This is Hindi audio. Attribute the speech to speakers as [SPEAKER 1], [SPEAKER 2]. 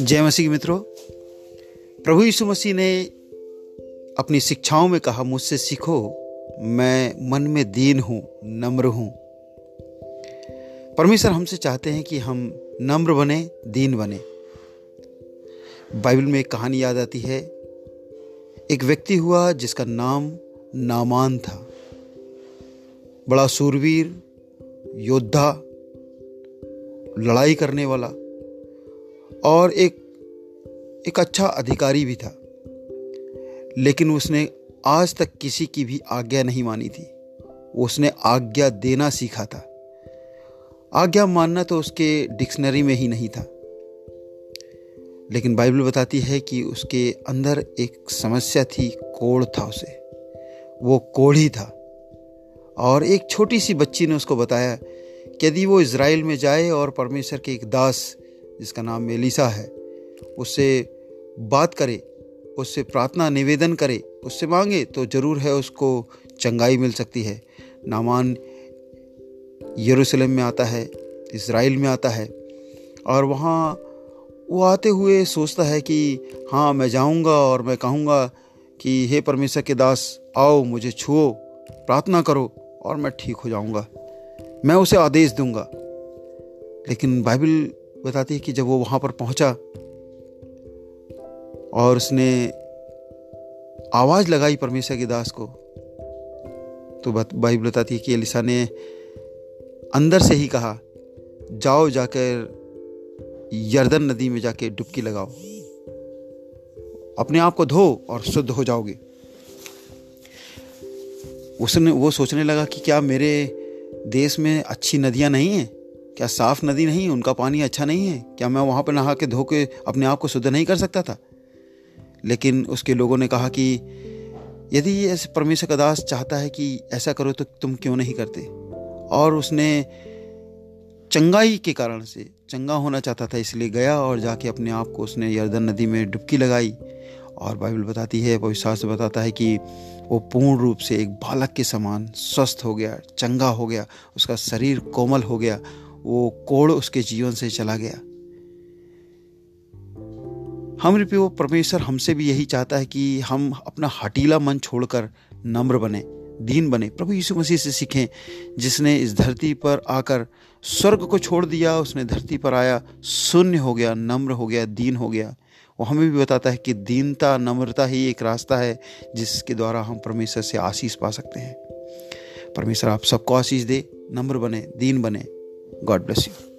[SPEAKER 1] जय मसीह मित्रों, प्रभु यीशु मसीह ने अपनी शिक्षाओं में कहा, मुझसे सीखो, मैं मन में दीन हूँ, नम्र हूँ। परमेश्वर हमसे चाहते हैं कि हम नम्र बने, दीन बने। बाइबल में एक कहानी याद आती है। एक व्यक्ति हुआ जिसका नाम नामान था। बड़ा सूरवीर योद्धा, लड़ाई करने वाला। और एक एक अच्छा अधिकारी भी था। लेकिन उसने आज तक किसी की भी आज्ञा नहीं मानी थी। उसने आज्ञा देना सीखा था। आज्ञा मानना तो उसके डिक्शनरी में ही नहीं था। लेकिन बाइबल बताती है कि उसके अंदर एक समस्या थी कोड़ था उसे। वो कोढ़ी था। और एक छोटी सी बच्ची ने उसको बताया कि यदि वो इसराइल में जाए और परमेश्वर के एक दास जिसका नाम मेलिसा है, उससे बात करे, उससे प्रार्थना, निवेदन करे, उससे मांगे तो ज़रूर है उसको चंगाई मिल सकती है। नामान यरूशलेम में आता है इसराइल में आता है और वहाँ वो आते हुए सोचता है कि हाँ मैं जाऊँगा और मैं कहूँगा कि हे परमेश्वर के दास, आओ, मुझे छुओ, प्रार्थना करो और मैं ठीक हो जाऊँगा। मैं उसे आदेश दूँगा। लेकिन बाइबल बताती है कि जब वो वहाँ पर पहुँचा और उसने आवाज़ लगाई परमेश्वर के दास को तो बाइबल बताती है कि अलिसा ने अंदर से ही कहा, जाओ जाकर यर्दन नदी में जाके डुबकी लगाओ। अपने आप को धो और शुद्ध हो जाओगे। उसने वो सोचने लगा कि क्या मेरे देश में अच्छी नदियाँ नहीं हैं? क्या साफ़ नदी नहीं? उनका पानी अच्छा नहीं है? क्या मैं वहाँ पर नहा के धो के अपने आप को शुद्ध नहीं कर सकता था? लेकिन उसके लोगों ने कहा कि, यदि ऐसे परमेश्वर का दास चाहता है कि ऐसा करो तो तुम क्यों नहीं करते? और उसने चंगाई के कारण से, चंगा होना चाहता था, इसलिए गया और जाके अपने आप को उसने यर्दन नदी में डुबकी लगाई। और बाइबल बताती है पवित्र से बताता है कि वो पूर्ण रूप से एक बालक के समान स्वस्थ हो गया, चंगा हो गया, उसका शरीर कोमल हो गया। वो कोड़ उसके जीवन से चला गया। हम वो परमेश्वर हमसे भी यही चाहता है कि हम अपना हटीला मन छोड़कर नम्र बने, दीन बने, प्रभु यीशु मसीह से सीखें, जिसने इस धरती पर आकर स्वर्ग को छोड़ दिया, उसने धरती पर आया, शून्य हो गया, नम्र हो गया, दीन हो गया। वो हमें भी बताता है कि दीनता, नम्रता ही एक रास्ता है, जिसके द्वारा हम परमेश्वर से आशीष पा सकते हैं। परमेश्वर, आप सबको आशीष दे, नम्र बने, दीन बने। God bless you.